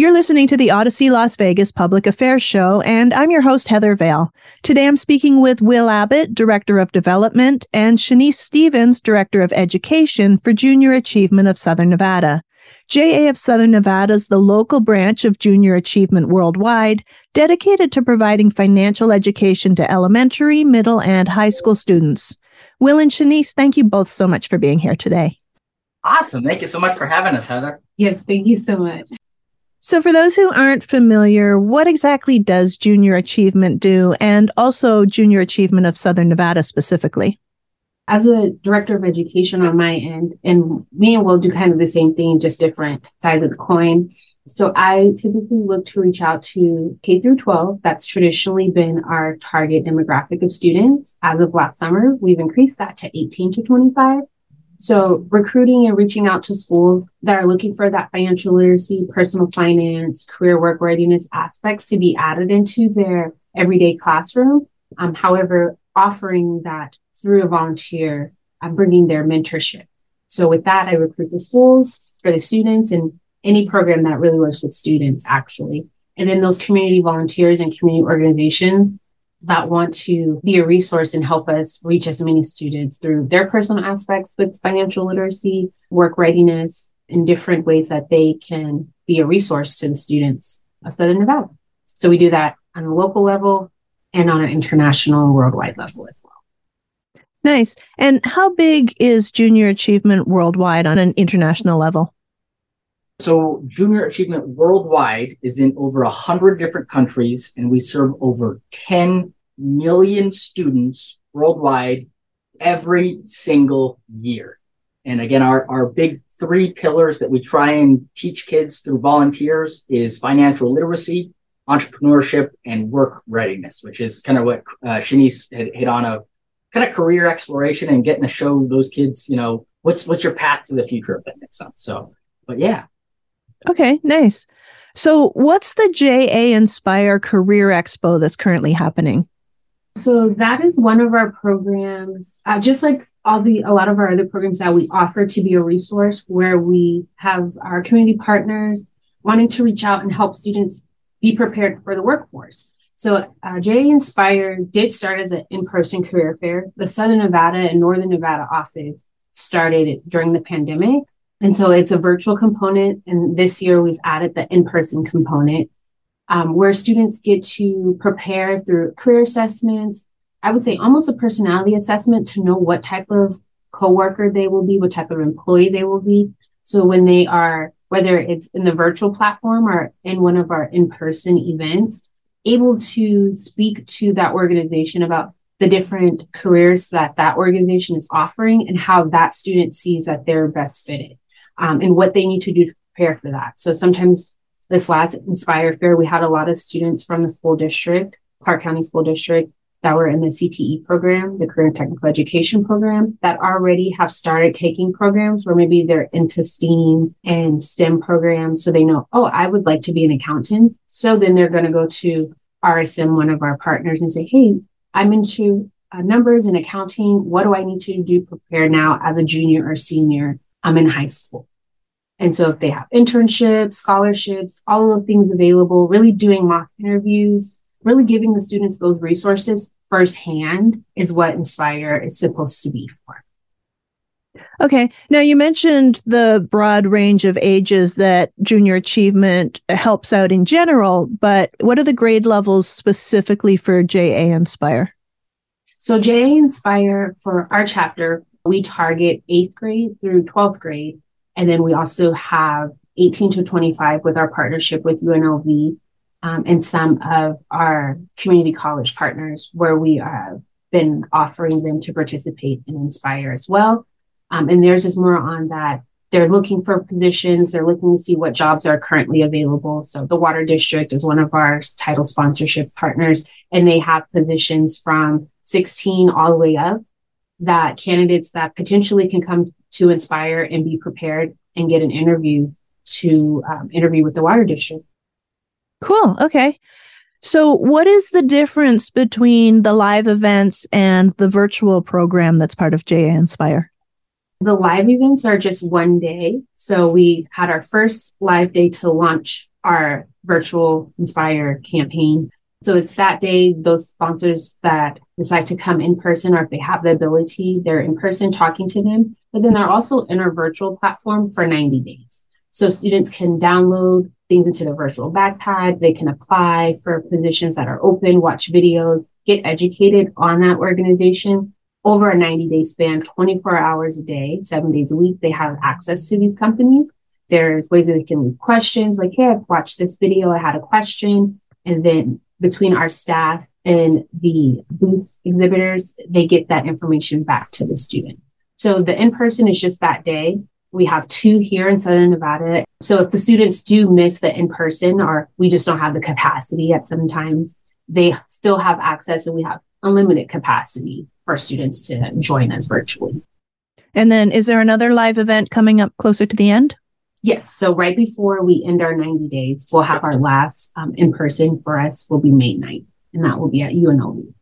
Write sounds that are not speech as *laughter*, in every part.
You're listening to the Odyssey Las Vegas Public Affairs Show, and I'm your host, Heather Vale. Today I'm speaking with Will Abbott, Director of Development, and Shanice Stevens, Director of Education for Junior Achievement of Southern Nevada. JA of Southern Nevada is the local branch of Junior Achievement Worldwide, dedicated to providing financial education to elementary, middle, and high school students. Will and Shanice, thank you both so much for being here today. Awesome. Thank you so much for having us, Heather. Yes, thank you so much. So, for those who aren't familiar, what exactly does Junior Achievement do, and also Junior Achievement of Southern Nevada specifically? As a director of education on my end, and me and Will do kind of the same thing, just different sides of the coin. So, I typically look to reach out to K through 12. That's traditionally been our target demographic of students. As of last summer, we've increased that to 18 to 25. So recruiting and reaching out to schools that are looking for that financial literacy, personal finance, career work readiness aspects to be added into their everyday classroom. Um, however, offering that through a volunteer, uh, bringing their mentorship. So with that, I recruit the schools for the students and any program that really works with students actually. And then those community volunteers and community organizations that want to be a resource and help us reach as many students through their personal aspects with financial literacy, work readiness, and different ways that they can be a resource to the students of Southern Nevada. So we do that on a local level and on an international worldwide level as well. Nice. And how big is junior achievement worldwide on an international level? So Junior Achievement Worldwide is in over 100 different countries, and we serve over 10 million students worldwide every single year. And again, our, our big three pillars that we try and teach kids through volunteers is financial literacy, entrepreneurship, and work readiness, which is kind of what uh, Shanice had hit on a kind of career exploration and getting to show those kids, you know, what's what's your path to the future if that makes sense. So, but yeah, Okay, nice. So, what's the JA Inspire Career Expo that's currently happening? So that is one of our programs, uh, just like all the a lot of our other programs that we offer to be a resource where we have our community partners wanting to reach out and help students be prepared for the workforce. So uh, JA Inspire did start as an in-person career fair. The Southern Nevada and Northern Nevada office started during the pandemic. And so it's a virtual component. And this year we've added the in person component um, where students get to prepare through career assessments. I would say almost a personality assessment to know what type of coworker they will be, what type of employee they will be. So when they are, whether it's in the virtual platform or in one of our in person events, able to speak to that organization about the different careers that that organization is offering and how that student sees that they're best fitted um, and what they need to do to prepare for that. So sometimes this last Inspire Fair, we had a lot of students from the school district, Clark County School District, that were in the CTE program, the Career and Technical Education program, that already have started taking programs where maybe they're into STEAM and STEM programs. So they know, oh, I would like to be an accountant. So then they're going to go to RSM, one of our partners, and say, hey, I'm into uh, numbers and accounting. What do I need to do prepare now as a junior or senior? I'm in high school. And so if they have internships, scholarships, all of the things available, really doing mock interviews, really giving the students those resources firsthand is what Inspire is supposed to be for. Okay. Now you mentioned the broad range of ages that junior achievement helps out in general, but what are the grade levels specifically for JA Inspire? So JA Inspire for our chapter, we target eighth grade through 12th grade and then we also have 18 to 25 with our partnership with UNLV um, and some of our community college partners where we have been offering them to participate and inspire as well. Um, and theirs is more on that they're looking for positions. They're looking to see what jobs are currently available. So the Water District is one of our title sponsorship partners, and they have positions from 16 all the way up that candidates that potentially can come to Inspire and be prepared and get an interview to um, interview with the Water District. Cool. Okay. So, what is the difference between the live events and the virtual program that's part of JA Inspire? The live events are just one day. So, we had our first live day to launch our virtual Inspire campaign. So, it's that day, those sponsors that decide to come in person, or if they have the ability, they're in person talking to them. But then they're also in our virtual platform for 90 days. So students can download things into the virtual backpack. They can apply for positions that are open, watch videos, get educated on that organization over a 90 day span, 24 hours a day, seven days a week. They have access to these companies. There's ways that they can leave questions like, Hey, I've watched this video. I had a question. And then between our staff and the booth exhibitors, they get that information back to the student. So the in person is just that day. We have two here in Southern Nevada. So if the students do miss the in person or we just don't have the capacity at some times, they still have access and we have unlimited capacity for students to join us virtually. And then is there another live event coming up closer to the end? Yes. So right before we end our 90 days, we'll have our last um, in person for us will be May 9th, and that will be at UNLV.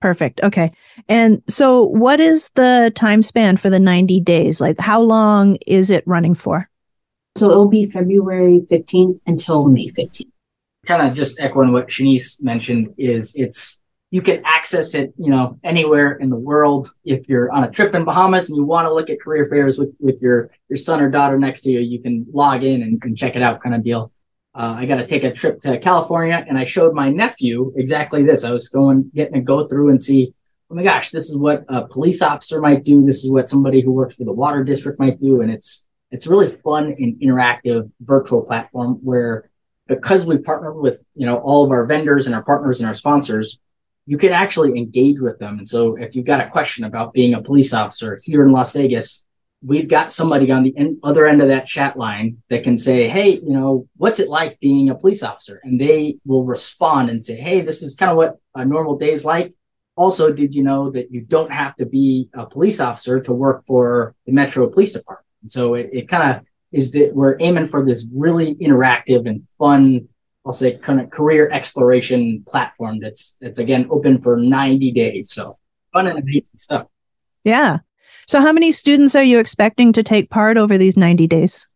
Perfect. Okay. And so, what is the time span for the 90 days? Like, how long is it running for? So, it'll be February 15th until May 15th. Kind of just echoing what Shanice mentioned is it's you can access it, you know, anywhere in the world. If you're on a trip in Bahamas and you want to look at career fairs with, with your, your son or daughter next to you, you can log in and, and check it out kind of deal uh, I got to take a trip to California, and I showed my nephew exactly this. I was going getting to go through and see. Oh my gosh, this is what a police officer might do. This is what somebody who works for the water district might do, and it's it's really fun and interactive virtual platform where because we partner with you know all of our vendors and our partners and our sponsors, you can actually engage with them. And so if you've got a question about being a police officer here in Las Vegas, we've got somebody on the other end of that chat line that can say, Hey, you know, what's it like being a police officer? And they will respond and say, Hey, this is kind of what a normal day is like. Also, did you know that you don't have to be a police officer to work for the Metro Police Department? And so it, it kind of is that we're aiming for this really interactive and fun, I'll say kind of career exploration platform that's, that's again open for 90 days. So fun and amazing stuff. Yeah. So, how many students are you expecting to take part over these 90 days?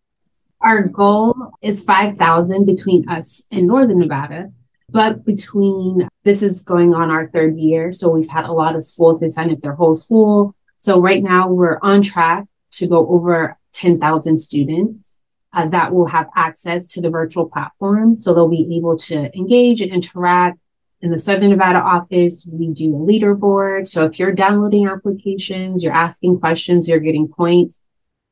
Our goal is 5,000 between us and Northern Nevada. But between this is going on our third year. So, we've had a lot of schools, they sign up their whole school. So, right now we're on track to go over 10,000 students. Uh, that will have access to the virtual platform. So they'll be able to engage and interact in the Southern Nevada office, we do a leaderboard. So if you're downloading applications, you're asking questions, you're getting points.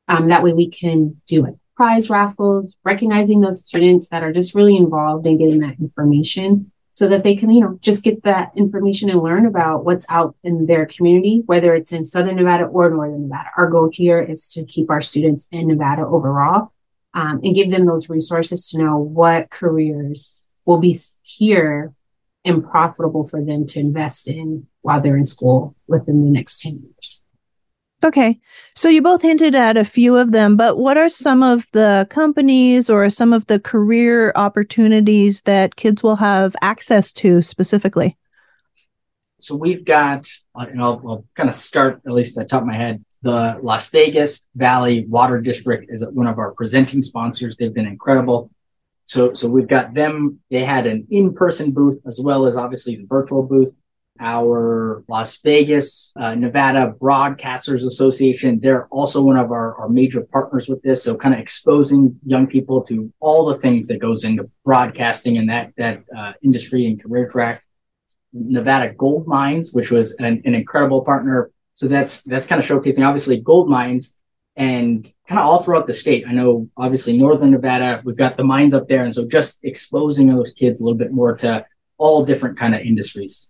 Um, that way we can do like prize raffles, recognizing those students that are just really involved in getting that information so that they can, you know, just get that information and learn about what's out in their community, whether it's in Southern Nevada or Northern Nevada. Our goal here is to keep our students in Nevada overall um, and give them those resources to know what careers will be here and profitable for them to invest in while they're in school within the next 10 years. Okay. So you both hinted at a few of them, but what are some of the companies or some of the career opportunities that kids will have access to specifically? So we've got, and I'll, I'll kind of start at least at the top of my head. The Las Vegas Valley Water District is one of our presenting sponsors. They've been incredible. So, so we've got them. They had an in-person booth as well as obviously the virtual booth. Our Las Vegas, uh, Nevada Broadcasters Association, they're also one of our, our major partners with this. So kind of exposing young people to all the things that goes into broadcasting and that, that uh, industry and career track. Nevada Gold Mines, which was an, an incredible partner. So that's, that's kind of showcasing obviously gold mines and kind of all throughout the state. I know obviously Northern Nevada, we've got the mines up there. And so just exposing those kids a little bit more to all different kind of industries.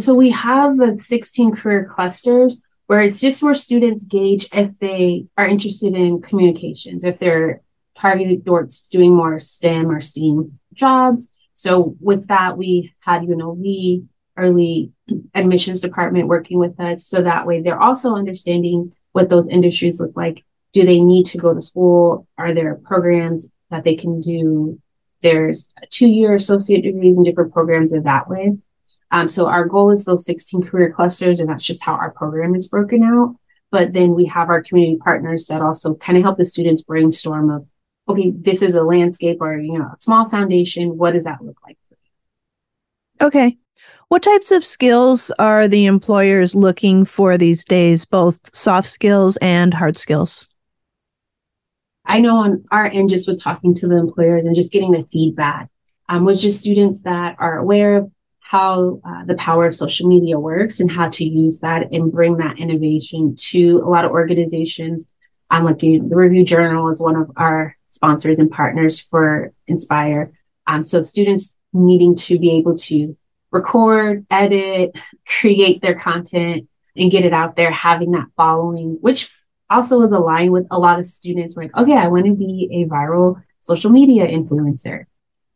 So we have the 16 career clusters. where it's just where students gauge if they are interested in communications, if they're targeted towards doing more STEM or STEAM jobs. So with that, we had UNLV early admissions department working with us. So that way they're also understanding what those industries look like. Do they need to go to school? Are there programs that they can do? There's two year associate degrees and different programs in that way. Um, so our goal is those 16 career clusters, and that's just how our program is broken out. But then we have our community partners that also kind of help the students brainstorm of, okay, this is a landscape or, you know, a small foundation. What does that look like? Okay. What types of skills are the employers looking for these days, both soft skills and hard skills? I know on our end, just with talking to the employers and just getting the feedback, um, was just students that are aware of how uh, the power of social media works and how to use that and bring that innovation to a lot of organizations. Um, like you know, the Review Journal is one of our sponsors and partners for Inspire. Um, so students needing to be able to record, edit, create their content and get it out there, having that following, which also is aligned with a lot of students like, okay, I want to be a viral social media influencer.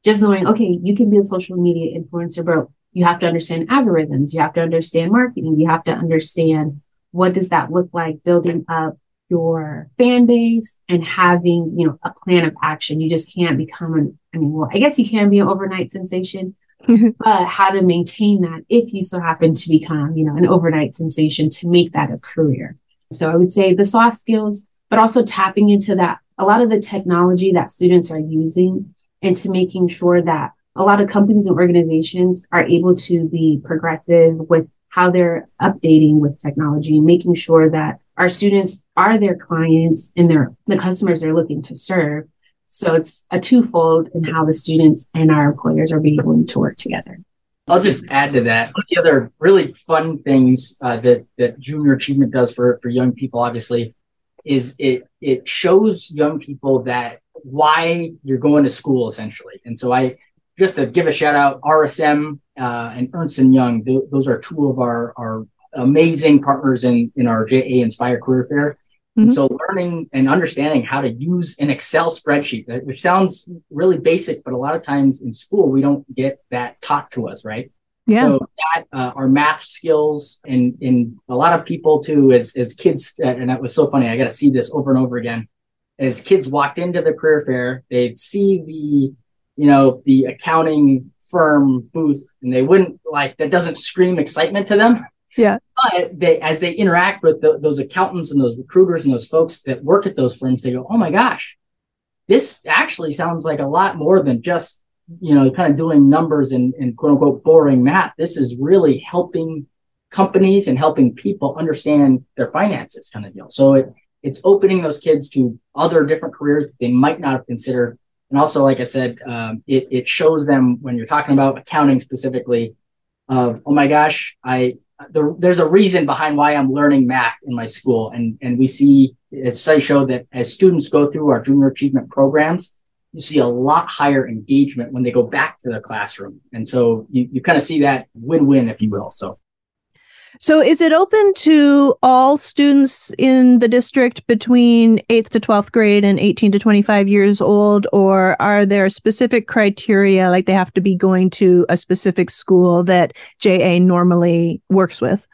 Just knowing, okay, you can be a social media influencer, but you have to understand algorithms, you have to understand marketing, you have to understand what does that look like building up your fan base and having, you know, a plan of action. You just can't become an, I mean, well, I guess you can be an overnight sensation, *laughs* but how to maintain that if you so happen to become, you know, an overnight sensation to make that a career. So I would say the soft skills, but also tapping into that, a lot of the technology that students are using into making sure that a lot of companies and organizations are able to be progressive with how they're updating with technology making sure that our students are their clients and they're the customers they're looking to serve so it's a twofold in how the students and our employers are being able to work together. I'll just add to that. One of the other really fun things uh, that that junior achievement does for for young people, obviously, is it it shows young people that why you're going to school essentially. And so I just to give a shout out, RSM uh, and Ernst and Young. Th- those are two of our our amazing partners in in our JA Inspire Career Fair. Mm-hmm. And so learning and understanding how to use an Excel spreadsheet, which sounds really basic, but a lot of times in school, we don't get that taught to us, right? Yeah. So that uh, our math skills and in a lot of people too, as as kids, uh, and that was so funny. I got to see this over and over again. As kids walked into the career fair, they'd see the, you know, the accounting firm booth, and they wouldn't like that. Doesn't scream excitement to them. *laughs* Yeah. But they, as they interact with the, those accountants and those recruiters and those folks that work at those firms, they go, "Oh my gosh, this actually sounds like a lot more than just you know kind of doing numbers and, and quote unquote boring math. This is really helping companies and helping people understand their finances, kind of deal." So it it's opening those kids to other different careers that they might not have considered. And also, like I said, um, it, it shows them when you're talking about accounting specifically of, oh my gosh, I the, there's a reason behind why I'm learning math in my school. And, and we see studies show that as students go through our junior achievement programs, you see a lot higher engagement when they go back to the classroom. And so you, you kind of see that win-win, if you will. So so is it open to all students in the district between 8th to 12th grade and 18 to 25 years old or are there specific criteria like they have to be going to a specific school that JA normally works with?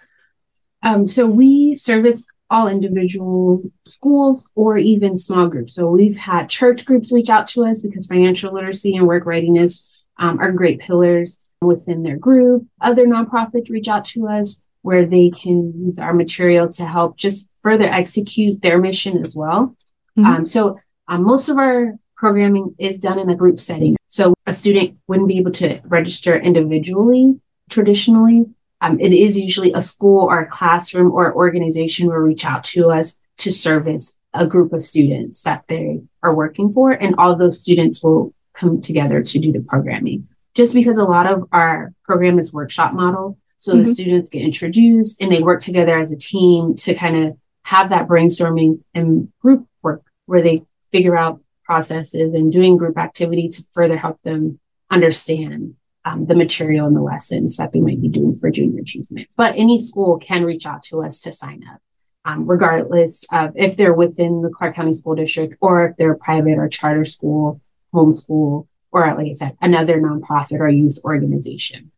Um, so we service all individual schools or even small groups. So we've had church groups reach out to us because financial literacy and work readiness um, are great pillars within their group. Other nonprofits reach out to us where they can use our material to help just further execute their mission as well. Mm-hmm. Um, so um, most of our programming is done in a group setting. So a student wouldn't be able to register individually traditionally. Um, it is usually a school or a classroom or organization will reach out to us to service a group of students that they are working for. And all those students will come together to do the programming. Just because a lot of our program is workshop model. So mm-hmm. the students get introduced and they work together as a team to kind of have that brainstorming and group work where they figure out processes and doing group activity to further help them understand um, the material and the lessons that they might be doing for junior achievement. But any school can reach out to us to sign up um, regardless of if they're within the Clark County School District or if they're private or charter school, homeschool, or like I said, another nonprofit or youth organization.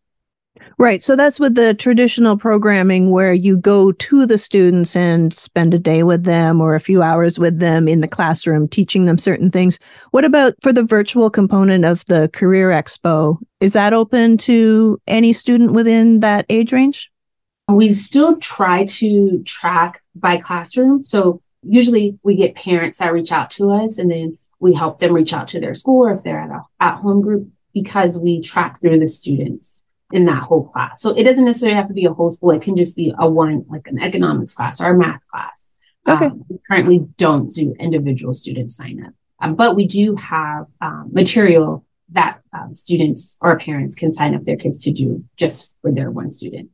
Right. So that's with the traditional programming where you go to the students and spend a day with them or a few hours with them in the classroom, teaching them certain things. What about for the virtual component of the Career Expo? Is that open to any student within that age range? We still try to track by classroom. So usually we get parents that reach out to us and then we help them reach out to their school or if they're at a at home group because we track through the students in that whole class. So it doesn't necessarily have to be a whole school. It can just be a one, like an economics class or a math class. Okay. Um, we currently don't do individual student sign up, um, but we do have um, material that um, students or parents can sign up their kids to do just for their one student.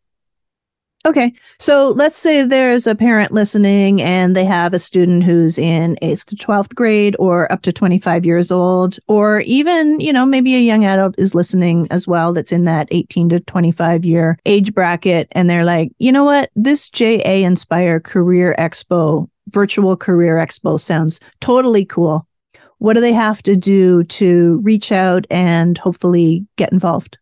Okay. So let's say there's a parent listening and they have a student who's in 8th to 12th grade or up to 25 years old, or even, you know, maybe a young adult is listening as well that's in that 18 to 25 year age bracket. And they're like, you know what? This JA Inspire Career Expo, virtual career expo sounds totally cool. What do they have to do to reach out and hopefully get involved?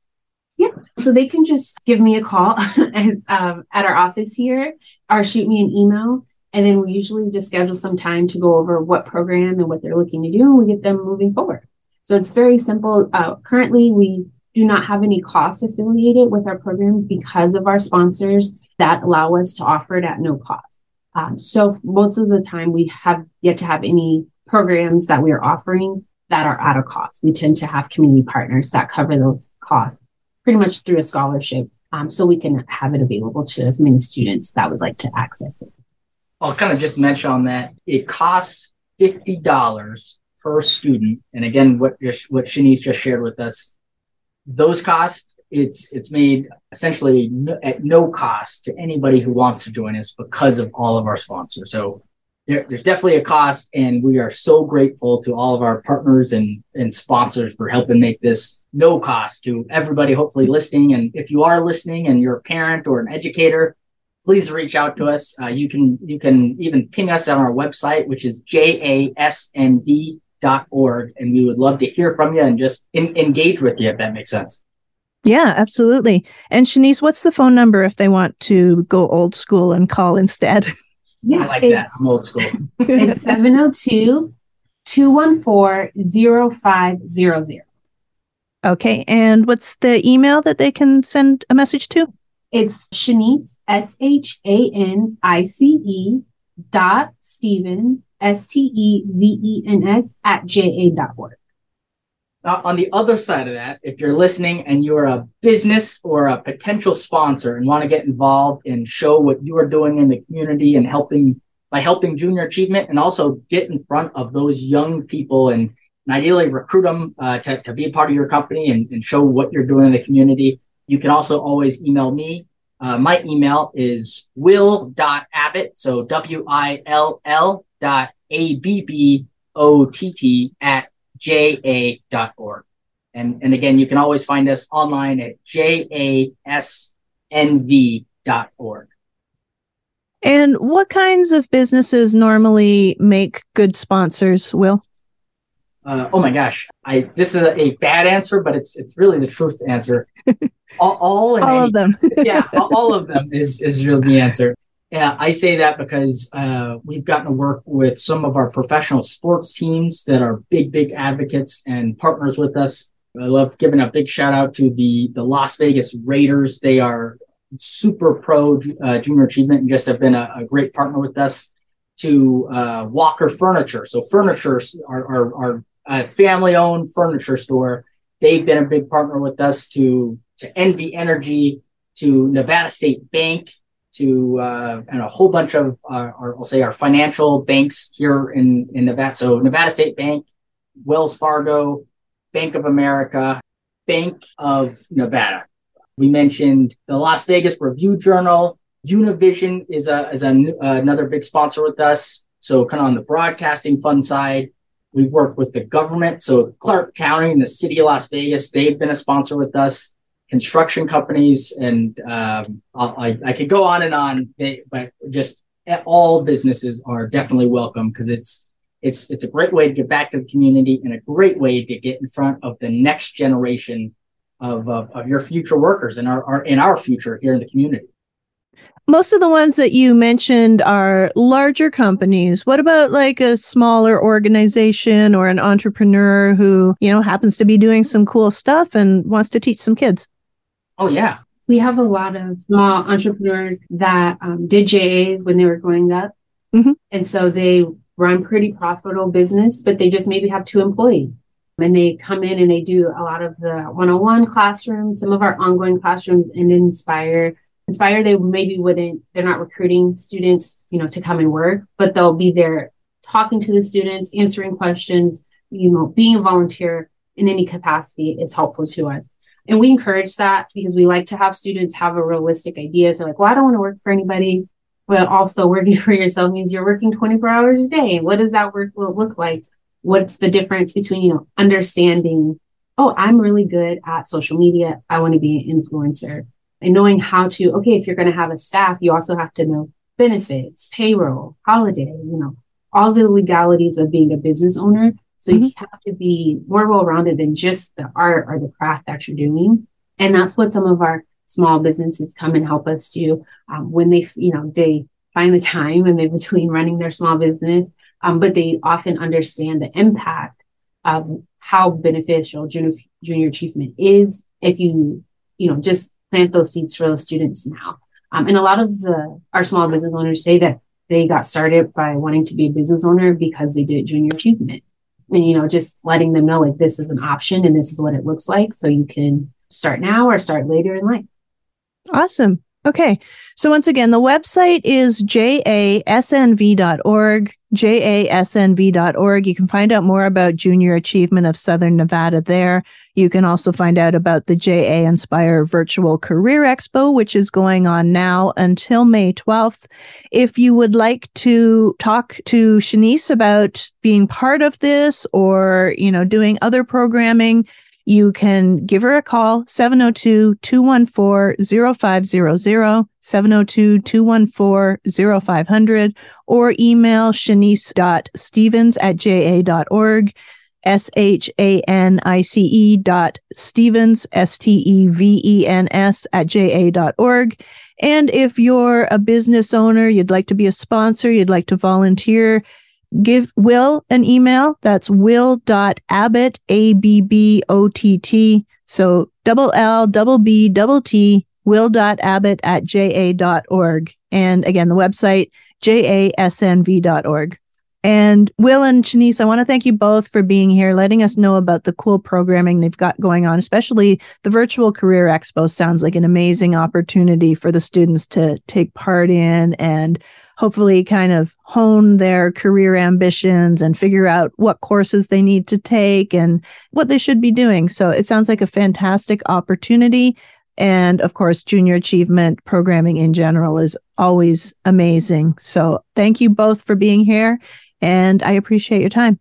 Yeah. So they can just give me a call *laughs* at, um, at our office here or shoot me an email. And then we usually just schedule some time to go over what program and what they're looking to do, and we get them moving forward. So it's very simple. Uh, currently, we do not have any costs affiliated with our programs because of our sponsors that allow us to offer it at no cost. Um, so most of the time, we have yet to have any programs that we are offering that are at a cost. We tend to have community partners that cover those costs pretty much through a scholarship. Um, so we can have it available to as many students that would like to access it. I'll kind of just mention on that. It costs fifty dollars per student, and again, what what Shanice just shared with us, those costs it's it's made essentially no, at no cost to anybody who wants to join us because of all of our sponsors. So there, there's definitely a cost, and we are so grateful to all of our partners and, and sponsors for helping make this no cost to everybody, hopefully listening. And if you are listening and you're a parent or an educator, please reach out to us. Uh, you can you can even ping us on our website, which is jasnv.org, and we would love to hear from you and just in, engage with you if that makes sense. Yeah, absolutely. And Shanice, what's the phone number if they want to go old school and call instead? *laughs* Yeah, I like that. I'm old school. it's 702 214 0500. Okay. And what's the email that they can send a message to? It's Shanice, S H A N I C E dot Stevens, S T E V E N S at JA.org. Now, on the other side of that, if you're listening and you're a business or a potential sponsor and want to get involved and show what you are doing in the community and helping by helping junior achievement and also get in front of those young people and, and ideally recruit them uh, to, to be a part of your company and, and show what you're doing in the community, you can also always email me. Uh, my email is will.abbott, so W I L L dot A B B O T T at ja.org. And, and again, you can always find us online at J A S N V dot org. And what kinds of businesses normally make good sponsors, Will? Uh, oh my gosh, I this is a, a, bad answer, but it's it's really the truth answer. *laughs* all, all, all any, of them, *laughs* yeah, all of them is is really the answer. Yeah, I say that because uh, we've gotten to work with some of our professional sports teams that are big, big advocates and partners with us. I love giving a big shout out to the the Las Vegas Raiders. They are super pro uh, junior achievement and just have been a, a great partner with us. To uh, Walker Furniture, so furniture our, are our, family owned furniture store. They've been a big partner with us. To to NV Energy, to Nevada State Bank, to uh, and a whole bunch of uh, our, I'll say our financial banks here in in Nevada. So Nevada State Bank, Wells Fargo, Bank of America, Bank of Nevada. We mentioned the Las Vegas Review Journal. Univision is a is a, another big sponsor with us. So kind of on the broadcasting fund side, we've worked with the government. So Clark County and the city of Las Vegas, they've been a sponsor with us construction companies, and um, I, I could go on and on, but just all businesses are definitely welcome because it's it's it's a great way to get back to the community and a great way to get in front of the next generation of of, of your future workers and our, our in our future here in the community. Most of the ones that you mentioned are larger companies. What about like a smaller organization or an entrepreneur who, you know, happens to be doing some cool stuff and wants to teach some kids? Oh yeah, we have a lot of small entrepreneurs that um, did JA when they were growing up. Mm-hmm. And so they run pretty profitable business, but they just maybe have two employees. And they come in and they do a lot of the one-on-one classrooms, some of our ongoing classrooms and Inspire. Inspire, they maybe wouldn't, they're not recruiting students, you know, to come and work, but they'll be there talking to the students, answering questions, you know, being a volunteer in any capacity is helpful to us. And we encourage that because we like to have students have a realistic idea. So like, well, I don't want to work for anybody. But also working *laughs* for yourself means you're working 24 hours a day. What does that work look like? What's the difference between, you know, understanding, oh, I'm really good at social media. I want to be an influencer and knowing how to, okay, if you're going to have a staff, you also have to know benefits, payroll, holiday, you know, all the legalities of being a business owner so mm-hmm. you have to be more well rounded than just the art or the craft that you're doing. And that's what some of our small businesses come and help us do um, when they, you know, they find the time and they're between running their small business, um, but they often understand the impact of how beneficial junior, junior achievement is if you, you know, just plant those seeds for those students now. Um, and a lot of the our small business owners say that they got started by wanting to be a business owner because they did junior achievement. And you know just letting them know like this is an option and this is what it looks like so you can start now or start later in life. Awesome okay. So once again the website is jasnv.org jasnv.org you can find out more about junior achievement of southern nevada there. You can also find out about the JA Inspire Virtual Career Expo, which is going on now until May 12th. If you would like to talk to Shanice about being part of this or, you know, doing other programming, you can give her a call 702-214-0500 702-214-0500 or email shanice.stevens at ja.org S H A N I C E dot Stevens, S T E V E N S at J A dot org. And if you're a business owner, you'd like to be a sponsor, you'd like to volunteer, give Will an email. That's will.abbott, A B B O T T. So double L, double B, double T, will.abbott at ja.org. And again, the website, jasnv.org. And Will and Shanice, I want to thank you both for being here, letting us know about the cool programming they've got going on, especially the virtual career expo sounds like an amazing opportunity for the students to take part in and hopefully kind of hone their career ambitions and figure out what courses they need to take and what they should be doing. So it sounds like a fantastic opportunity. And of course, junior achievement programming in general is always amazing. So thank you both for being here. And I appreciate your time.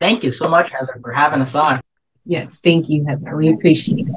Thank you so much, Heather, for having us on. Yes, thank you, Heather. We appreciate it.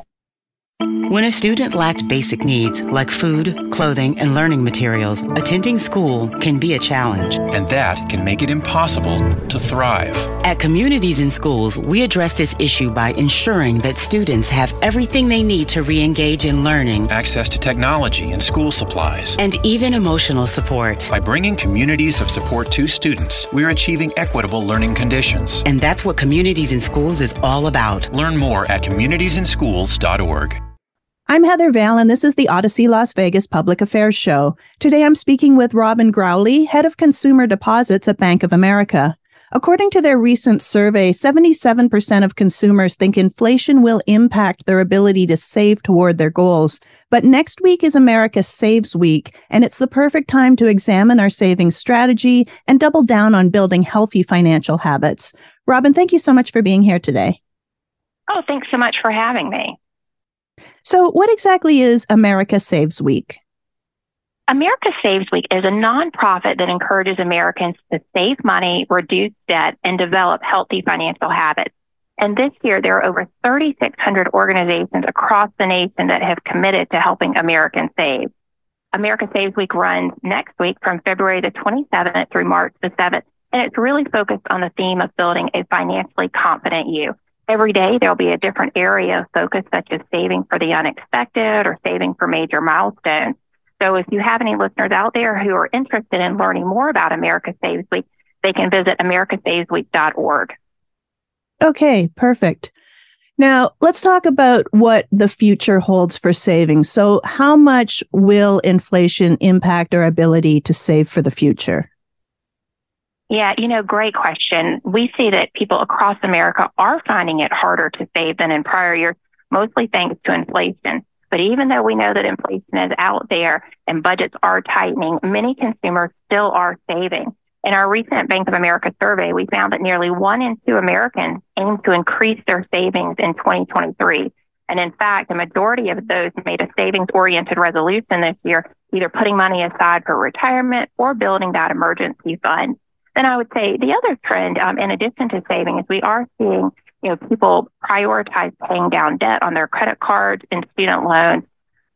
When a student lacks basic needs like food, clothing, and learning materials, attending school can be a challenge. And that can make it impossible to thrive. At Communities in Schools, we address this issue by ensuring that students have everything they need to re engage in learning, access to technology and school supplies, and even emotional support. By bringing communities of support to students, we're achieving equitable learning conditions. And that's what Communities in Schools is all about. Learn more at communitiesinschools.org. I'm Heather Vale, and this is the Odyssey Las Vegas Public Affairs Show. Today I'm speaking with Robin Growley, Head of Consumer Deposits at Bank of America. According to their recent survey, 77% of consumers think inflation will impact their ability to save toward their goals. But next week is America Saves Week, and it's the perfect time to examine our savings strategy and double down on building healthy financial habits. Robin, thank you so much for being here today. Oh, thanks so much for having me. So, what exactly is America Saves Week? America Saves Week is a nonprofit that encourages Americans to save money, reduce debt, and develop healthy financial habits. And this year, there are over 3,600 organizations across the nation that have committed to helping Americans save. America Saves Week runs next week from February the 27th through March the 7th. And it's really focused on the theme of building a financially confident you. Every day, there'll be a different area of focus, such as saving for the unexpected or saving for major milestones. So if you have any listeners out there who are interested in learning more about America Saves Week, they can visit americasavesweek.org. Okay, perfect. Now, let's talk about what the future holds for savings. So, how much will inflation impact our ability to save for the future? Yeah, you know, great question. We see that people across America are finding it harder to save than in prior years, mostly thanks to inflation. But even though we know that inflation is out there and budgets are tightening, many consumers still are saving. In our recent Bank of America survey, we found that nearly one in two Americans aim to increase their savings in 2023. And in fact, a majority of those made a savings oriented resolution this year, either putting money aside for retirement or building that emergency fund. Then I would say the other trend, um, in addition to saving, is we are seeing you know people prioritize paying down debt on their credit cards and student loans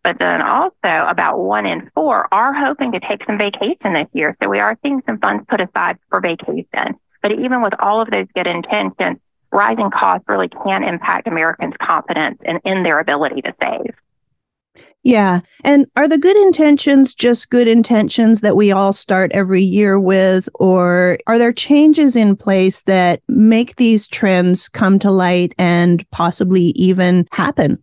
but then also about one in four are hoping to take some vacation this year. So we are seeing some funds put aside for vacation. But even with all of those good intentions, rising costs really can impact Americans' confidence and in their ability to save. Yeah. And are the good intentions just good intentions that we all start every year with? Or are there changes in place that make these trends come to light and possibly even happen?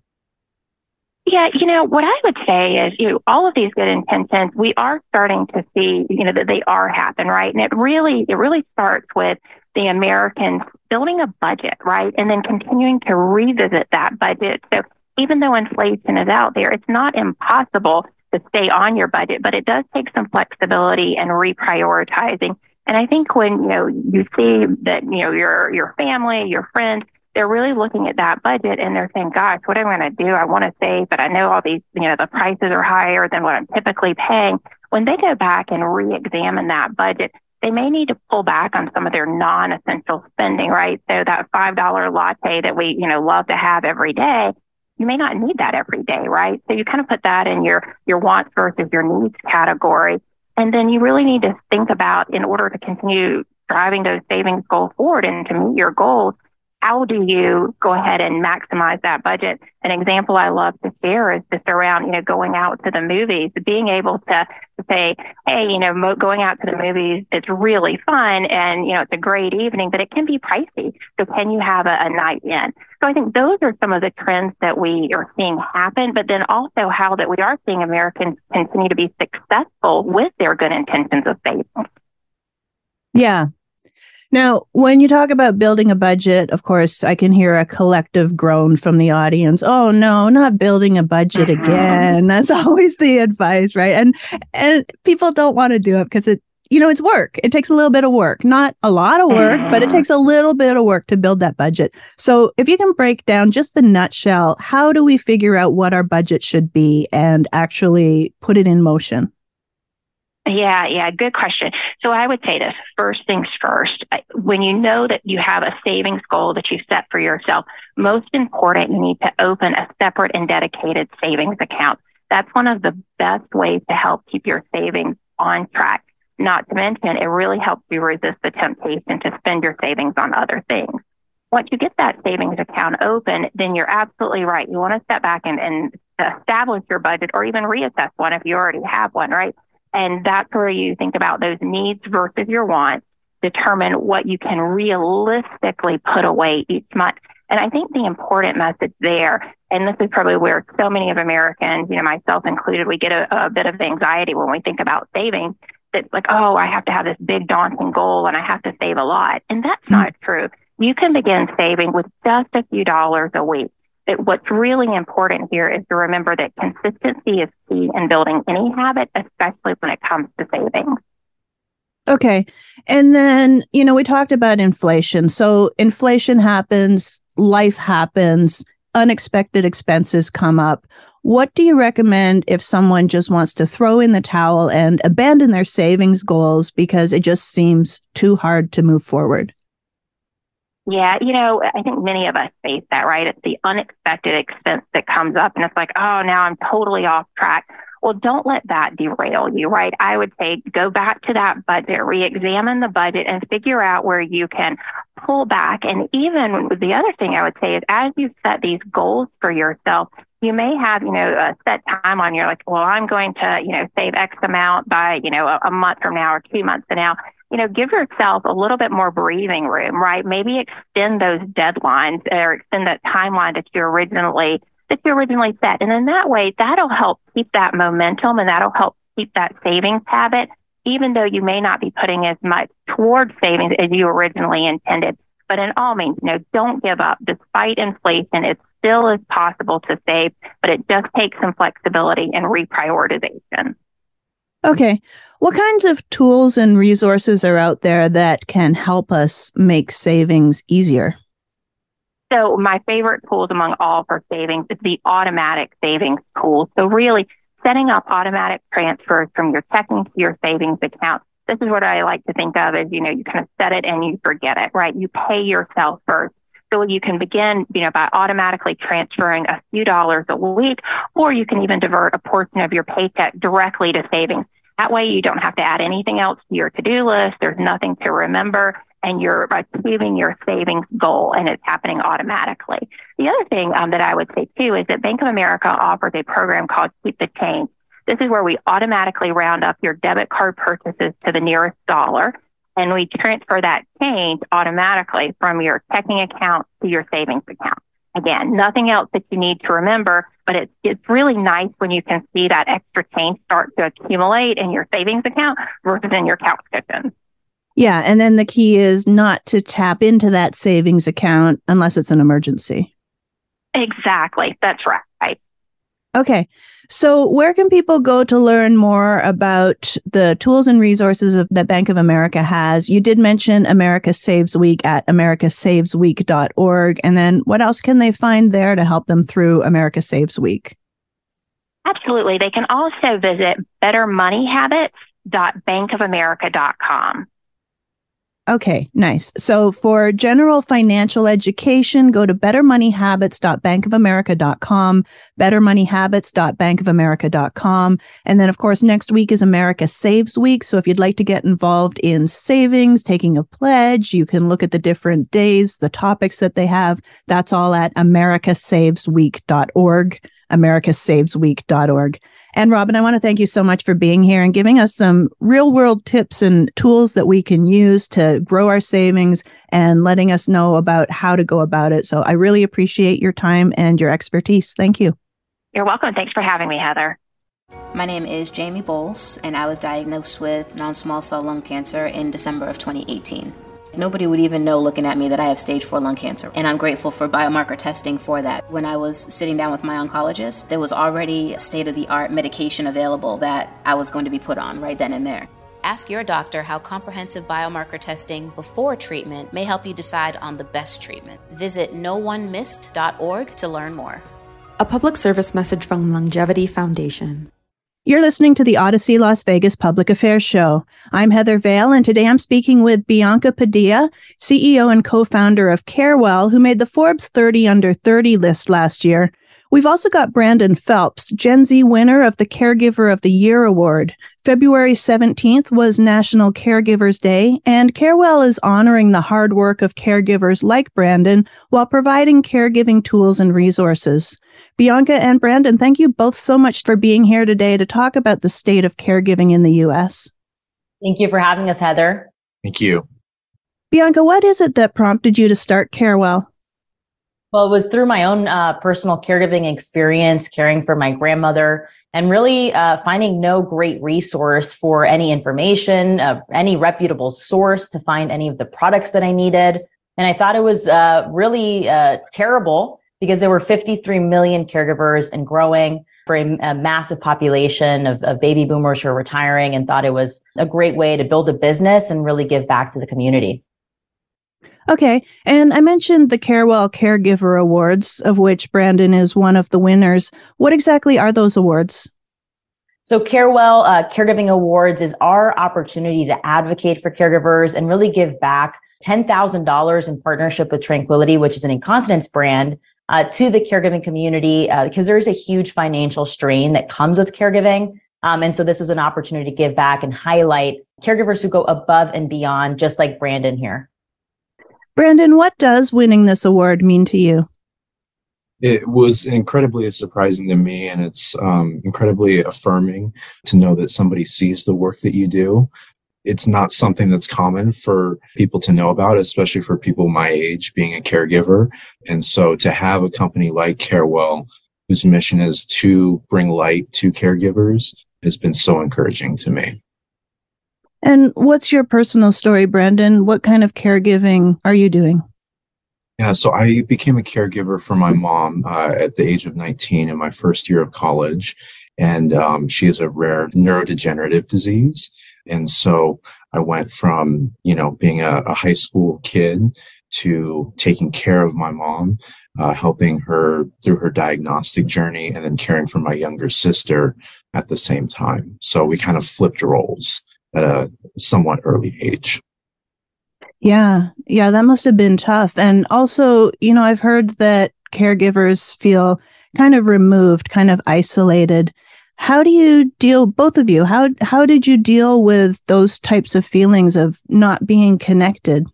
Yeah, you know, what I would say is, you know, all of these good intentions, we are starting to see, you know, that they are happen, right? And it really, it really starts with the Americans building a budget, right? And then continuing to revisit that budget. So even though inflation is out there, it's not impossible to stay on your budget, but it does take some flexibility and reprioritizing. And I think when, you know, you see that, you know, your, your family, your friends, they're really looking at that budget and they're saying, gosh, what am I going to do? I want to save, but I know all these, you know, the prices are higher than what I'm typically paying. When they go back and re-examine that budget, they may need to pull back on some of their non-essential spending, right? So that $5 latte that we, you know, love to have every day, you may not need that every day, right? So you kind of put that in your, your wants versus your needs category. And then you really need to think about in order to continue driving those savings goals forward and to meet your goals, how do you go ahead and maximize that budget? An example I love to share is just around, you know, going out to the movies, being able to, say, hey, you know, going out to the movies is really fun and, you know, it's a great evening, but it can be pricey. So can you have a, a night in? So I think those are some of the trends that we are seeing happen, but then also how that we are seeing Americans continue to be successful with their good intentions of saving. Yeah, now, when you talk about building a budget, of course, I can hear a collective groan from the audience. Oh no, not building a budget again. *laughs* That's always the advice, right? And and people don't want to do it because it you know, it's work. It takes a little bit of work, not a lot of work, but it mm-hmm. takes a little bit of work to build that budget. So, if you can break down just the nutshell, how do we figure out what our budget should be and actually put it in motion? Yeah, yeah, good question. So I would say this first things first. When you know that you have a savings goal that you've set for yourself, most important, you need to open a separate and dedicated savings account. That's one of the best ways to help keep your savings on track. Not to mention, it really helps you resist the temptation to spend your savings on other things. Once you get that savings account open, then you're absolutely right. You want to step back and, and establish your budget or even reassess one if you already have one, right? And that's where you think about those needs versus your wants, determine what you can realistically put away each month. And I think the important message there, and this is probably where so many of Americans, you know, myself included, we get a, a bit of anxiety when we think about saving. It's like, oh, I have to have this big daunting goal and I have to save a lot. And that's mm-hmm. not true. You can begin saving with just a few dollars a week that what's really important here is to remember that consistency is key in building any habit, especially when it comes to savings. Okay. And then, you know, we talked about inflation. So inflation happens, life happens, unexpected expenses come up. What do you recommend if someone just wants to throw in the towel and abandon their savings goals because it just seems too hard to move forward? Yeah, you know, I think many of us face that, right? It's the unexpected expense that comes up, and it's like, oh, now I'm totally off track. Well, don't let that derail you, right? I would say go back to that budget, re-examine the budget and figure out where you can pull back. And even the other thing I would say is as you set these goals for yourself, you may have, you know, a set time on you're like, well, I'm going to, you know, save X amount by, you know, a, a month from now or two months from now. You know, give yourself a little bit more breathing room, right? Maybe extend those deadlines or extend that timeline that you originally that you originally set. And in that way, that'll help keep that momentum and that'll help keep that savings habit, even though you may not be putting as much towards savings as you originally intended. But in all means, you know, don't give up. Despite inflation, it still is possible to save, but it just takes some flexibility and reprioritization. Okay. What kinds of tools and resources are out there that can help us make savings easier? So my favorite tools among all for savings is the automatic savings tool. So really setting up automatic transfers from your checking to your savings account. This is what I like to think of as, you know, you kind of set it and you forget it, right? You pay yourself first. So you can begin, you know, by automatically transferring a few dollars a week, or you can even divert a portion of your paycheck directly to savings. That way you don't have to add anything else to your to-do list. There's nothing to remember and you're achieving your savings goal and it's happening automatically. The other thing um, that I would say too is that Bank of America offers a program called Keep the Change. This is where we automatically round up your debit card purchases to the nearest dollar and we transfer that change automatically from your checking account to your savings account. Again, nothing else that you need to remember, but it's, it's really nice when you can see that extra change start to accumulate in your savings account versus in your couch cushions. Yeah. And then the key is not to tap into that savings account unless it's an emergency. Exactly. That's right. Okay. So, where can people go to learn more about the tools and resources of, that Bank of America has? You did mention America Saves Week at americasavesweek.org. And then what else can they find there to help them through America Saves Week? Absolutely. They can also visit bettermoneyhabits.bankofamerica.com. Okay, nice. So for general financial education, go to bettermoneyhabits.bankofamerica.com, bettermoneyhabits.bankofamerica.com. And then, of course, next week is America Saves Week. So if you'd like to get involved in savings, taking a pledge, you can look at the different days, the topics that they have. That's all at americasavesweek.org, americasavesweek.org. And Robin, I want to thank you so much for being here and giving us some real world tips and tools that we can use to grow our savings and letting us know about how to go about it. So I really appreciate your time and your expertise. Thank you. You're welcome. Thanks for having me, Heather. My name is Jamie Bowles, and I was diagnosed with non small cell lung cancer in December of 2018. Nobody would even know looking at me that I have stage 4 lung cancer. And I'm grateful for biomarker testing for that. When I was sitting down with my oncologist, there was already state of the art medication available that I was going to be put on right then and there. Ask your doctor how comprehensive biomarker testing before treatment may help you decide on the best treatment. Visit noonemissed.org to learn more. A public service message from LUNGevity Foundation. You're listening to the Audacy Las Vegas Public Affairs Show. I'm Heather Vale, and today I'm speaking with Bianca Padilla, CEO and co-founder of Carewell, who made the Forbes 30 Under 30 list last year. We've also got Brandon Felps, Gen Z winner of the Caregiver of the Year Award. February 17th was National Caregivers Day, and Carewell is honoring the hard work of caregivers like Brandon while providing caregiving tools and resources. Bianca and Brandon, thank you both so much for being here today to talk about the state of caregiving in the U.S. Thank you for having us, Heather. Thank you. Bianca, what is it that prompted you to start Carewell? Well, it was through my own uh, personal caregiving experience, caring for my grandmother, and really uh, finding no great resource for any information, uh, any reputable source to find any of the products that I needed. And I thought it was uh, really uh, terrible because there were 53 million caregivers and growing for a, a massive population of, of baby boomers who are retiring and thought it was a great way to build a business and really give back to the community. Okay. And I mentioned the Carewell Caregiver Awards, of which Brandon is one of the winners. What exactly are those awards? So, Carewell uh, Caregiving Awards is our opportunity to advocate for caregivers and really give back $10,000 in partnership with Tranquility, which is an incontinence brand, uh, to the caregiving community uh, because there is a huge financial strain that comes with caregiving. Um, and so this was an opportunity to give back and highlight caregivers who go above and beyond, just like Brandon here. Brandon, what does winning this award mean to you? It was incredibly surprising to me, and it's um, incredibly affirming to know that somebody sees the work that you do. It's not something that's common for people to know about, especially for people my age being a caregiver. And so to have a company like Carewell, whose mission is to bring light to caregivers, has been so encouraging to me. And what's your personal story, Brandon? What kind of caregiving are you doing? Yeah, so I became a caregiver for my mom uh, at the age of 19 in my first year of college. And um, she has a rare neurodegenerative disease. And so I went from, you know, being a, a high school kid to taking care of my mom, uh, helping her through her diagnostic journey, and then caring for my younger sister at the same time. So we kind of flipped roles at a somewhat early age. Yeah. Yeah. That must have been tough. And also, you know, I've heard that caregivers feel kind of removed, kind of isolated. How do you deal, both of you, how, how did you deal with those types of feelings of not being connected?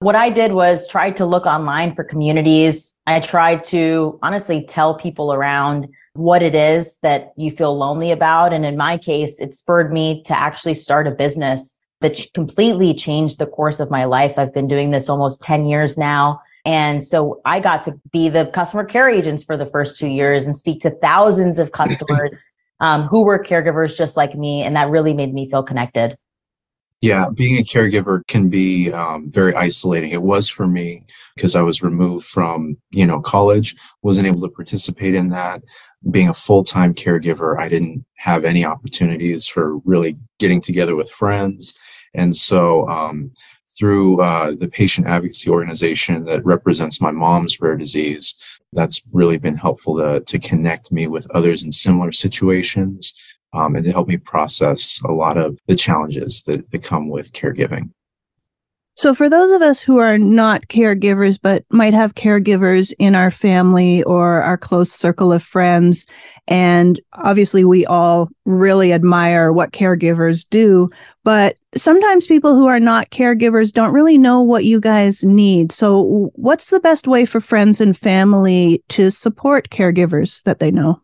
What I did was try to look online for communities. I tried to honestly tell people around what it is that you feel lonely about. And in my case, it spurred me to actually start a business that completely changed the course of my life. I've been doing this almost 10 years now. And so I got to be the customer care agents for the first two years and speak to thousands of customers *laughs* um, who were caregivers just like me. And that really made me feel connected. Yeah, being a caregiver can be um, very isolating. It was for me because I was removed from, you know, college, wasn't able to participate in that. Being a full time caregiver, I didn't have any opportunities for really getting together with friends. And so, um, through uh, the patient advocacy organization that represents my mom's rare disease, that's really been helpful to, to connect me with others in similar situations um, and to help me process a lot of the challenges that, that come with caregiving. So, for those of us who are not caregivers, but might have caregivers in our family or our close circle of friends, and obviously we all really admire what caregivers do, but sometimes people who are not caregivers don't really know what you guys need. So, what's the best way for friends and family to support caregivers that they know?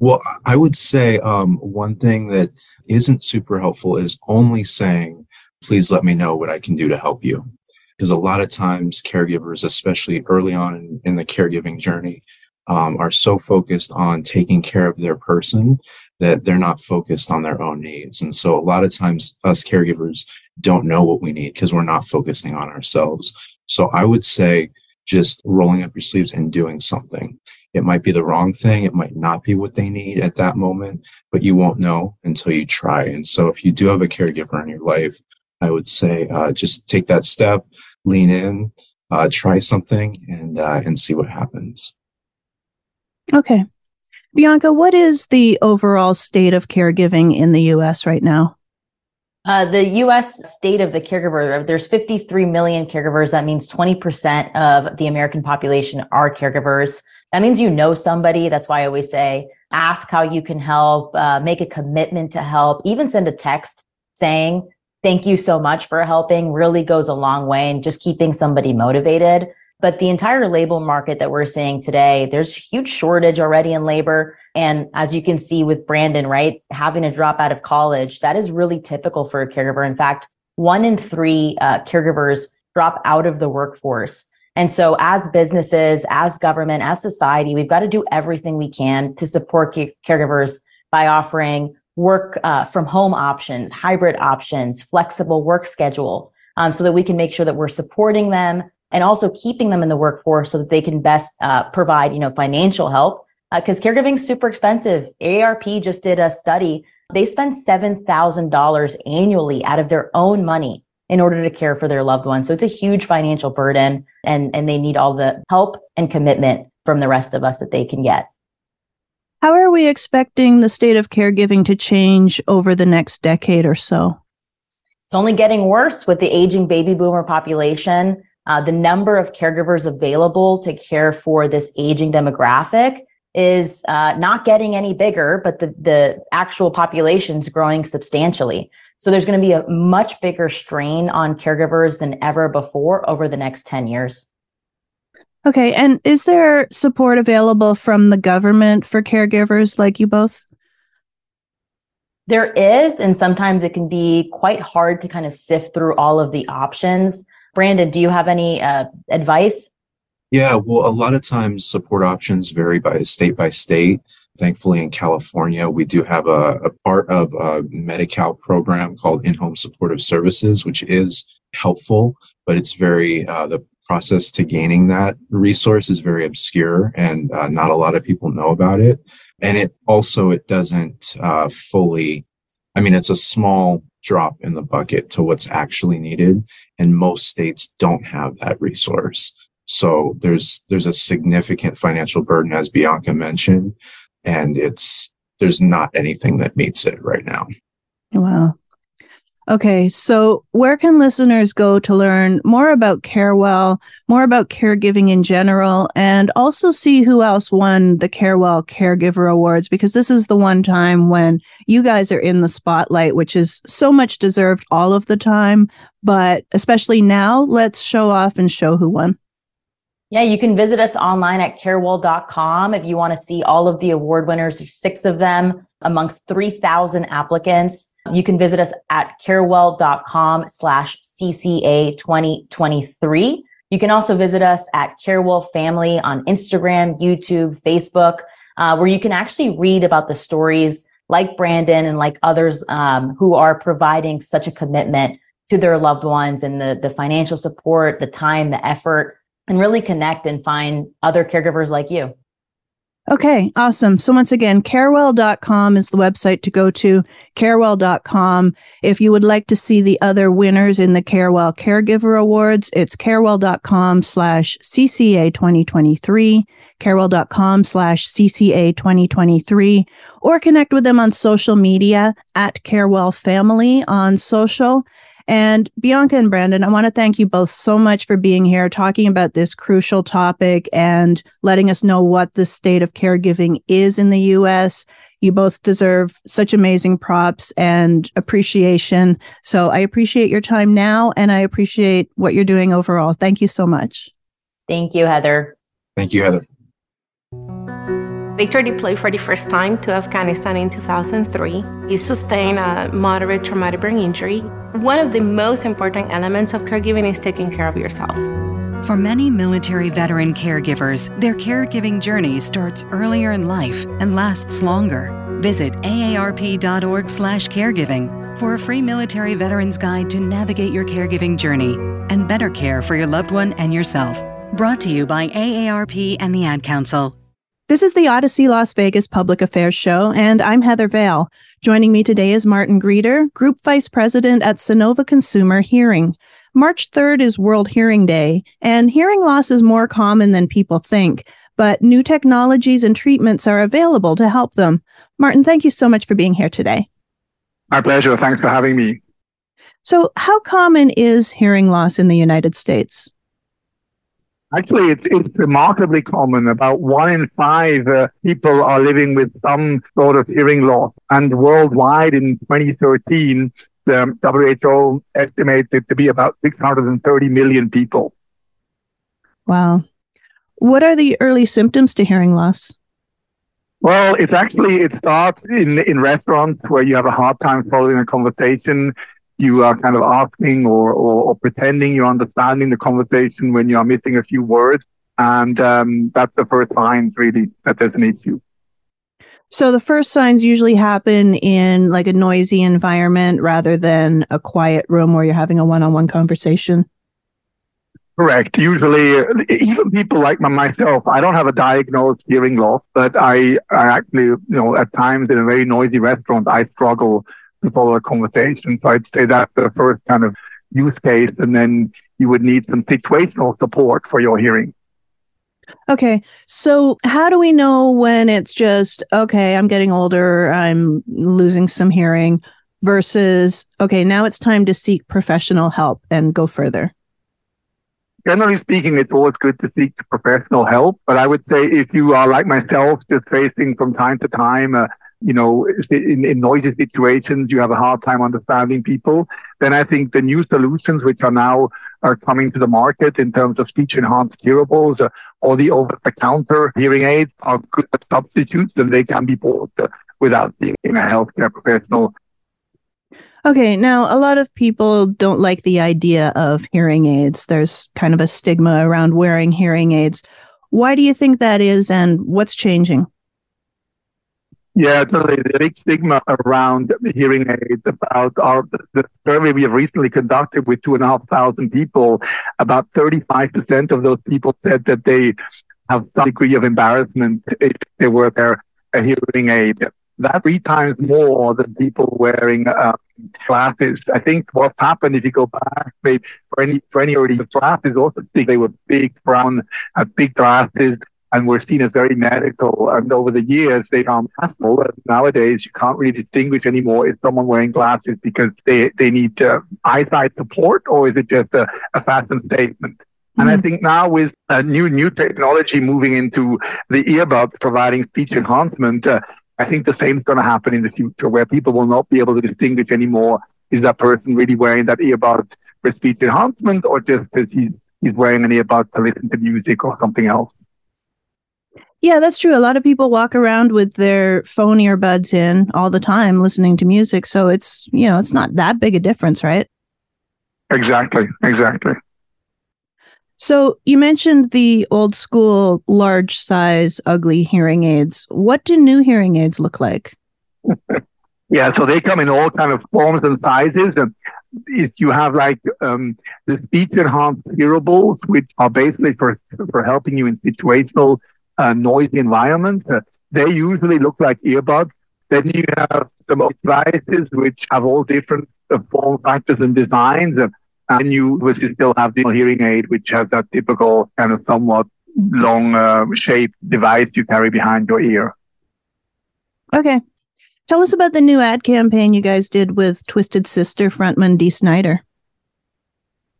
Well, I would say um, one thing that isn't super helpful is only saying, please let me know what I can do to help you. Because a lot of times, caregivers, especially early on in, the caregiving journey, um, are so focused on taking care of their person that they're not focused on their own needs. And so, a lot of times, us caregivers don't know what we need because we're not focusing on ourselves. So, I would say just rolling up your sleeves and doing something. It might be the wrong thing. It might not be what they need at that moment, but you won't know until you try. And so if you do have a caregiver in your life, I would say uh, just take that step, lean in, uh, try something, and uh, and see what happens. Okay, Bianca, what is the overall state of caregiving in the U.S. right now? Uh, the U.S. state of the caregiver, there's 53 million caregivers. That means 20% of the American population are caregivers. That means you know somebody. That's why I always say ask how you can help, uh, make a commitment to help, even send a text saying, thank you so much for helping really goes a long way and just keeping somebody motivated. But the entire labor market that we're seeing today, there's huge shortage already in labor. And as you can see with Brandon, right, having to drop out of college, that is really typical for a caregiver. In fact, one in three uh, caregivers drop out of the workforce. And so, as businesses, as government, as society, we've got to do everything we can to support caregivers by offering work uh, from home options, hybrid options, flexible work schedule, um, so that we can make sure that we're supporting them and also keeping them in the workforce so that they can best uh, provide, you know, financial help. Because uh, caregiving is super expensive. AARP just did a study. They spend $7,000 annually out of their own money in order to care for their loved ones. So it's a huge financial burden and, and they need all the help and commitment from the rest of us that they can get. How are we expecting the state of caregiving to change over the next decade or so? It's only getting worse with the aging baby boomer population. uh, the number of caregivers available to care for this aging demographic is uh, not getting any bigger, but the, the actual population is growing substantially. So there's going to be a much bigger strain on caregivers than ever before over the next 10 years. Okay. And is there support available from the government for caregivers like you both? There is, and sometimes it can be quite hard to kind of sift through all of the options. Brandon, do you have any uh, advice? Yeah, well, a lot of times support options vary by state by state. Thankfully, in California, we do have a, a part of a Medi-Cal program called In-Home Supportive Services, which is helpful, but it's very, uh, the process to gaining that resource is very obscure and uh, not a lot of people know about it. And it also, it doesn't uh, fully, I mean, it's a small drop in the bucket to what's actually needed. And most states don't have that resource. So there's, there's a significant financial burden, as Bianca mentioned, and it's, there's not anything that meets it right now. Wow. Okay, so where can listeners go to learn more about Carewell, more about caregiving in general, and also see who else won the Carewell Caregiver Awards? Because this is the one time when you guys are in the spotlight, which is so much deserved all of the time. But especially now, let's show off and show who won. Yeah, you can visit us online at carewell.com if you want to see all of the award winners, six of them amongst 3,000 applicants. You can visit us at carewell.com slash CCA 2023. You can also visit us at Carewell Family on Instagram, YouTube, Facebook, uh, where you can actually read about the stories like Brandon and like others um, who are providing such a commitment to their loved ones and the, the financial support, the time, the effort, and really connect and find other caregivers like you. Okay, awesome. So once again, carewell.com is the website to go to, carewell.com. If you would like to see the other winners in the Carewell Caregiver Awards, it's carewell.com slash CCA 2023, carewell.com slash CCA 2023, or connect with them on social media at Carewell Family on social. And Bianca and Brandon, I want to thank you both so much for being here, talking about this crucial topic and letting us know what the state of caregiving is in the US. You both deserve such amazing props and appreciation. So I appreciate your time now and I appreciate what you're doing overall. Thank you so much. Thank you, Heather. Thank you, Heather. Victor deployed for the first time to Afghanistan in 2003. He sustained a moderate traumatic brain injury. One of the most important elements of caregiving is taking care of yourself. For many military veteran caregivers, their caregiving journey starts earlier in life and lasts longer. Visit aarp.org/caregiving for a free military veterans guide to navigate your caregiving journey and better care for your loved one and yourself. Brought to you by AARP and the Ad Council. This is the Audacy Las Vegas Public Affairs Show, and I'm Heather Vale. Joining me today is Martin Grieder, Group Vice President at Sonova Consumer Hearing. March 3rd is World Hearing Day, and hearing loss is more common than people think, but new technologies and treatments are available to help them. Martin, thank you so much for being here today. My pleasure. Thanks for having me. So, how common is hearing loss in the United States? Actually, it's, it's remarkably common. About one in five uh, people are living with some sort of hearing loss. And worldwide in 2013, the WHO estimates it to be about 630 million people. Wow. What are the early symptoms to hearing loss? Well, it's actually, it starts in, in restaurants where you have a hard time following a conversation you are kind of asking or, or, or, pretending you're understanding the conversation when you are missing a few words. And um, that's the first signs, really, that there's an issue. So the first signs usually happen in like a noisy environment rather than a quiet room where you're having a one-on-one conversation. Correct. Usually, even people like myself, I don't have a diagnosed hearing loss, but I, I actually, you know, at times in a very noisy restaurant, I struggle follow a conversation. So I'd say that's the first kind of use case. And then you would need some situational support for your hearing. Okay. So, how do we know when it's just, okay, I'm getting older, I'm losing some hearing, versus, okay, now it's time to seek professional help and go further? generally speaking, it's always good to seek professional help. But I would say if you are like myself, just facing from time to time, uh, you know, in, in noisy situations, you have a hard time understanding people, then I think the new solutions which are now are coming to the market in terms of speech enhanced hearables uh, or the over the counter hearing aids are good substitutes and they can be bought uh, without being a healthcare professional. Okay, now a lot of people don't like the idea of hearing aids. There's kind of a stigma around wearing hearing aids. Why do you think that is and what's changing? Yeah, totally. The big stigma around hearing aids about our the survey we have recently conducted with two and a half thousand people. About 35% of those people said that they have some degree of embarrassment if they wear their a hearing aid. That's three times more than people wearing um, glasses. I think what's happened if you go back maybe for any for any already glasses also they were big brown, uh, big glasses and were seen as very medical. And over the years, they found possible. Nowadays, you can't really distinguish anymore is someone wearing glasses because they, they need uh, eyesight support or is it just a, a fashion statement? Mm-hmm. And I mm-hmm. think now with uh, new new technology moving into the earbuds providing speech enhancement, uh, I think the same is going to happen in the future where people will not be able to distinguish anymore is that person really wearing that earbud for speech enhancement or just because he's, he's wearing an earbud to listen to music or something else. Yeah, that's true. A lot of people walk around with their phone earbuds in all the time listening to music. So it's, you know, it's not that big a difference, right? Exactly. Exactly. So you mentioned the old school large size ugly hearing aids. What do new hearing aids look like? *laughs* yeah, so they come in all kind of forms and sizes. And if you have like um, the speech enhanced hearables, which are basically for for helping you in situational uh, noisy environment. Uh, they usually look like earbuds. Then you have some devices which have all different uh, form factors and designs. And, and you obviously still have the hearing aid, which has that typical kind of somewhat long uh, shaped device you carry behind your ear. Okay. Tell us about the new ad campaign you guys did with Twisted Sister frontman Dee Snider.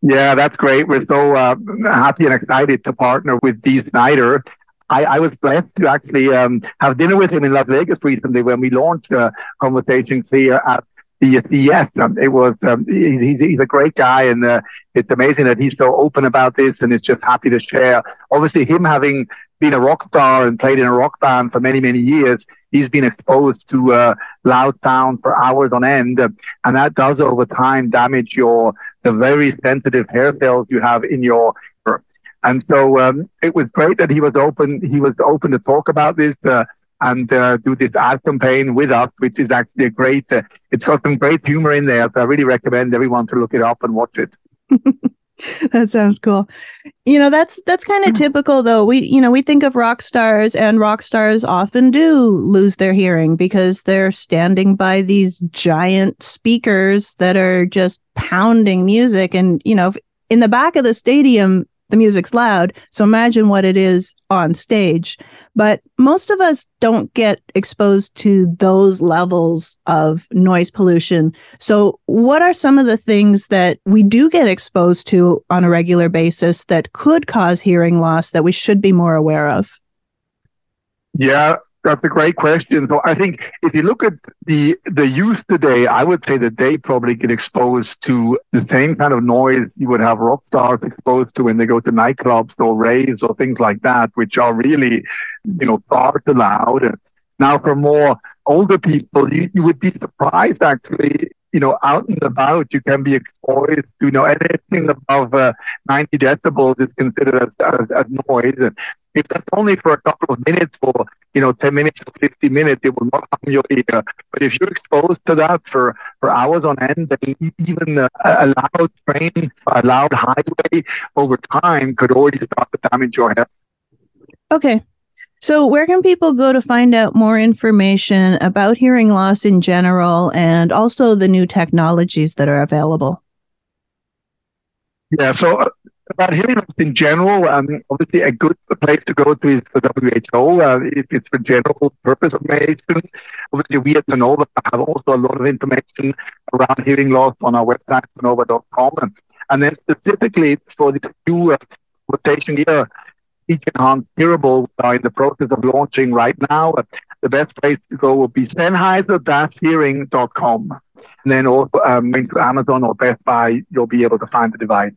Yeah, that's great. We're so uh, happy and excited to partner with Dee Snider. I, I was blessed to actually um, have dinner with him in Las Vegas recently when we launched uh, Conversation Clear at the CES. It was um, he's, he's a great guy, and uh, it's amazing that he's so open about this and is just happy to share. Obviously, him having been a rock star and played in a rock band for many many years, he's been exposed to uh, loud sound for hours on end, and that does over time damage your the very sensitive hair cells you have in your and so um, it was great that he was open. He was open to talk about this uh, and uh, do this ad campaign with us, which is actually a great. Uh, it's got some great humor in there, so I really recommend everyone to look it up and watch it. *laughs* that sounds cool. You know, that's that's kind of typical though. We you know, we think of rock stars and rock stars often do lose their hearing because they're standing by these giant speakers that are just pounding music and you know, in the back of the stadium the music's loud. So imagine what it is on stage. But most of us don't get exposed to those levels of noise pollution. So, what are some of the things that we do get exposed to on a regular basis that could cause hearing loss that we should be more aware of? Yeah, that's a great question. So I think if you look at the the youth today, I would say that they probably get exposed to the same kind of noise you would have rock stars exposed to when they go to nightclubs or raves or things like that, which are really, you know, far too loud. Now, for more older people, you, you would be surprised actually you know, out and about, you can be exposed to, you know, anything above uh, 90 decibels is considered as, as, as noise. And if that's only for a couple of minutes, for, you know, 10 minutes or 50 minutes, it will not harm your ear. But if you're exposed to that for, for hours on end, then even a, a loud train, a loud highway over time could already start to damage your health. Okay. So, where can people go to find out more information about hearing loss in general and also the new technologies that are available? Yeah, so uh, about hearing loss in general, um, obviously a good place to go to is the WHO uh, if it's for general purpose information. Obviously, we at Sonova have also a lot of information around hearing loss on our website, sonova.com. And then specifically for the new uh, rotation year, enhanced hearable we are in the process of launching right now. The best place to go would be Sennheiser-hearing.com. And then also um, into Amazon or Best Buy, you'll be able to find the device.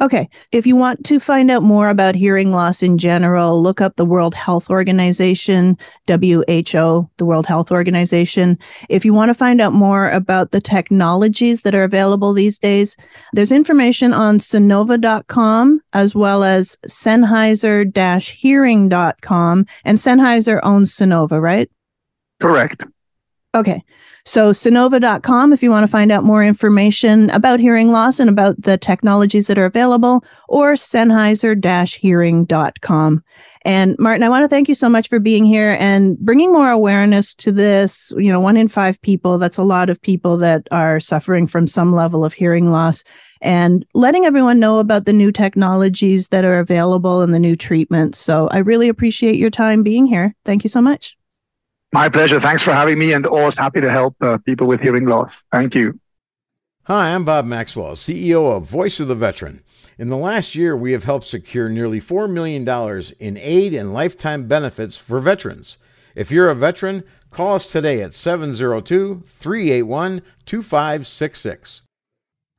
Okay. If you want to find out more about hearing loss in general, look up the World Health Organization, WHO, the World Health Organization. If you want to find out more about the technologies that are available these days, there's information on Sonova.com as well as Sennheiser hearing.com. And Sennheiser owns Sonova, right? Correct. Okay. So, Sonova.com if you want to find out more information about hearing loss and about the technologies that are available, or Sennheiser hearing.com. And Martin, I want to thank you so much for being here and bringing more awareness to this. You know, one in five people, that's a lot of people that are suffering from some level of hearing loss, and letting everyone know about the new technologies that are available and the new treatments. So, I really appreciate your time being here. Thank you so much. My pleasure. Thanks for having me, and always happy to help uh, people with hearing loss. Thank you. Hi, I'm Bob Maxwell, CEO of Voice of the Veteran. In the last year, we have helped secure nearly $4 million in aid and lifetime benefits for veterans. If you're a veteran, call us today at 702 381 2566.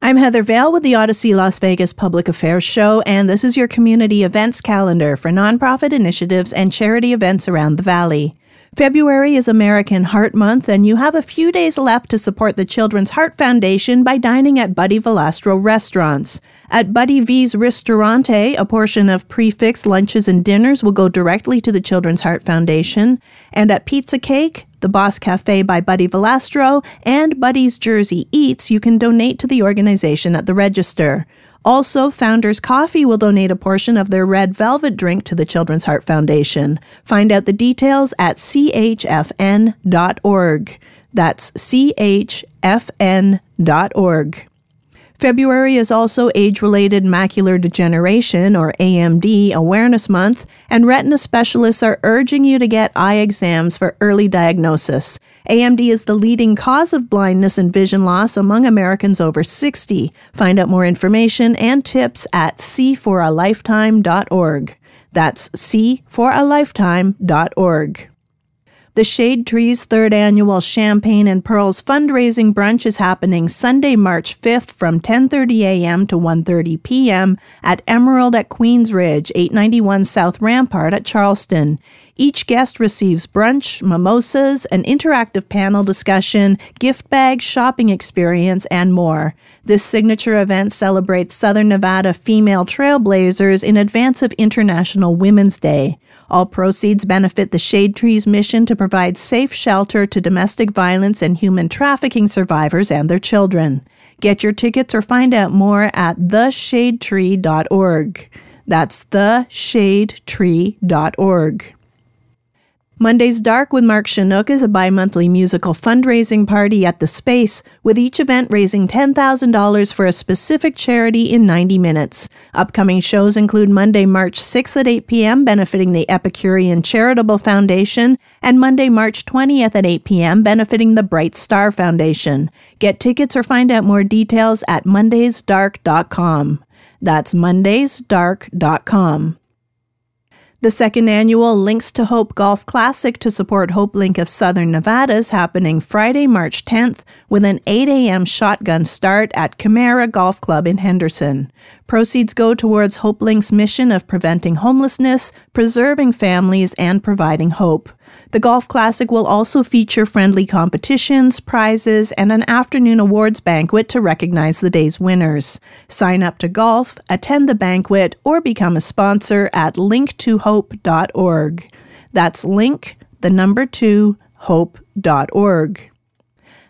I'm Heather Vale with the Audacy Las Vegas Public Affairs Show, and this is your community events calendar for nonprofit initiatives and charity events around the Valley. February is American Heart Month, and you have a few days left to support the Children's Heart Foundation by dining at Buddy Valastro restaurants. At Buddy V's Ristorante, a portion of prix fixe lunches and dinners will go directly to the Children's Heart Foundation. And at Pizza Cake, the Boss Cafe by Buddy Valastro, and Buddy's Jersey Eats, you can donate to the organization at the register. Also, Founders Coffee will donate a portion of their red velvet drink to the Children's Heart Foundation. Find out the details at chfn.org. That's chfn.org. February is also age related macular degeneration, or AMD, Awareness Month, and retina specialists are urging you to get eye exams for early diagnosis. AMD is the leading cause of blindness and vision loss among Americans over 60. Find out more information and tips at cforalifetime.org. That's cforalifetime.org. The Shade Trees third annual Champagne and Pearls fundraising brunch is happening Sunday, March 5th from 10:30 a.m. to 1:30 p.m. at Emerald at Queensridge, 891 South Rampart at Charleston. Each guest receives brunch, mimosas, an interactive panel discussion, gift bag, shopping experience, and more. This signature event celebrates Southern Nevada female trailblazers in advance of International Women's Day. All proceeds benefit the Shade Trees mission to provide safe shelter to domestic violence and human trafficking survivors and their children. Get your tickets or find out more at theshadetree.org. That's theshadetree.org. Monday's Dark with Mark Shunock is a bi monthly musical fundraising party at the Space, with each event raising $10,000 for a specific charity in 90 minutes. Upcoming shows include Monday, March 6th at 8 p.m., benefiting the Epicurean Charitable Foundation, and Monday, March 20th at 8 p.m., benefiting the Bright Star Foundation. Get tickets or find out more details at mondaysdark.com. That's mondaysdark.com. The second annual Links to Hope Golf Classic to support Hope Link of Southern Nevada is happening Friday, March 10th with an 8 a.m. shotgun start at Camara Golf Club in Henderson. Proceeds go towards Hope Link's mission of preventing homelessness, preserving families, and providing hope. The Golf Classic will also feature friendly competitions, prizes, and an afternoon awards banquet to recognize the day's winners. Sign up to golf, attend the banquet, or become a sponsor at linktohope.org. That's link, the number two, hope.org.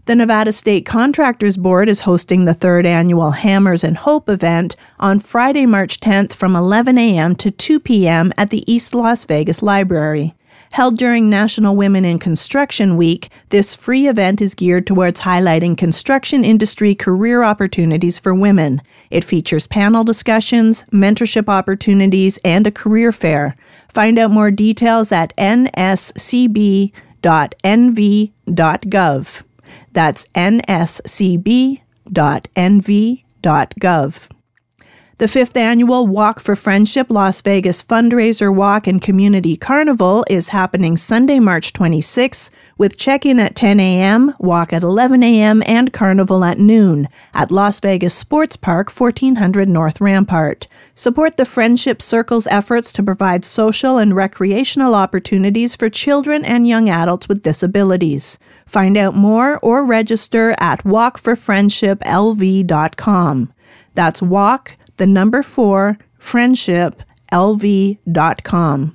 The Nevada State Contractors Board is hosting the third annual Hammers and Hope event on Friday, March 10th from 11 a.m. to 2 p.m. at the East Las Vegas Library. Held during National Women in Construction Week, this free event is geared towards highlighting construction industry career opportunities for women. It features panel discussions, mentorship opportunities, and a career fair. Find out more details at nscb.nv.gov. That's nscb.nv.gov. The fifth annual Walk for Friendship Las Vegas fundraiser walk and community carnival is happening Sunday, March 26, with check in at 10 a.m., walk at 11 a.m., and carnival at noon at Las Vegas Sports Park, 1400 North Rampart. Support the Friendship Circle's efforts to provide social and recreational opportunities for children and young adults with disabilities. Find out more or register at walkforfriendshiplv.com. That's walk, the number four, friendship friendshiplv.com.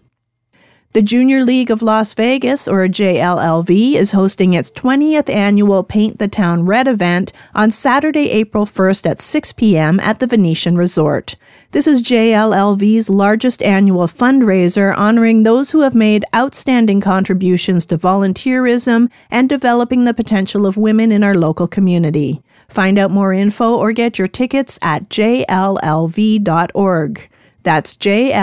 The Junior League of Las Vegas, or JLLV, is hosting its 20th annual Paint the Town Red event on Saturday, April 1st at 6 p.m. at the Venetian Resort. This is JLLV's largest annual fundraiser honoring those who have made outstanding contributions to volunteerism and developing the potential of women in our local community. Find out more info or get your tickets at jllv.org. That's jllv.org.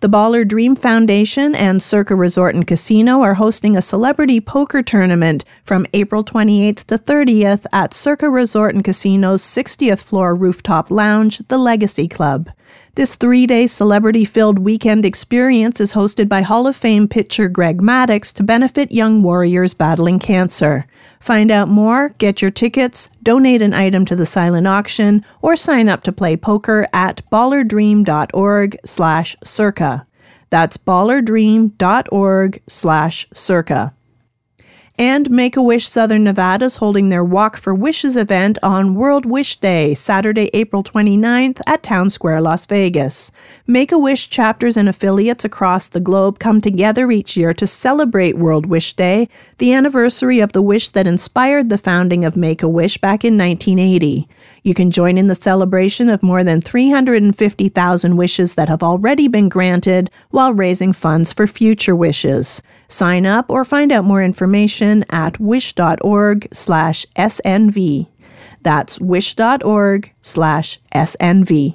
The Baller Dream Foundation and Circa Resort and Casino are hosting a celebrity poker tournament from April 28th to 30th at Circa Resort and Casino's 60th floor rooftop lounge, the Legacy Club. This three day celebrity filled weekend experience is hosted by Hall of Fame pitcher Greg Maddux to benefit young warriors battling cancer. Find out more, get your tickets, donate an item to the silent auction, or sign up to play poker at ballerdream.org slash circa. That's ballerdream.org slash circa. And Make a Wish Southern Nevada is holding their Walk for Wishes event on World Wish Day, Saturday, April 29th at Town Square, Las Vegas. Make a Wish chapters and affiliates across the globe come together each year to celebrate World Wish Day, the anniversary of the wish that inspired the founding of Make a Wish back in 1980. You can join in the celebration of more than 350,000 wishes that have already been granted while raising funds for future wishes. Sign up or find out more information at wish.org/snv. That's wish.org/snv.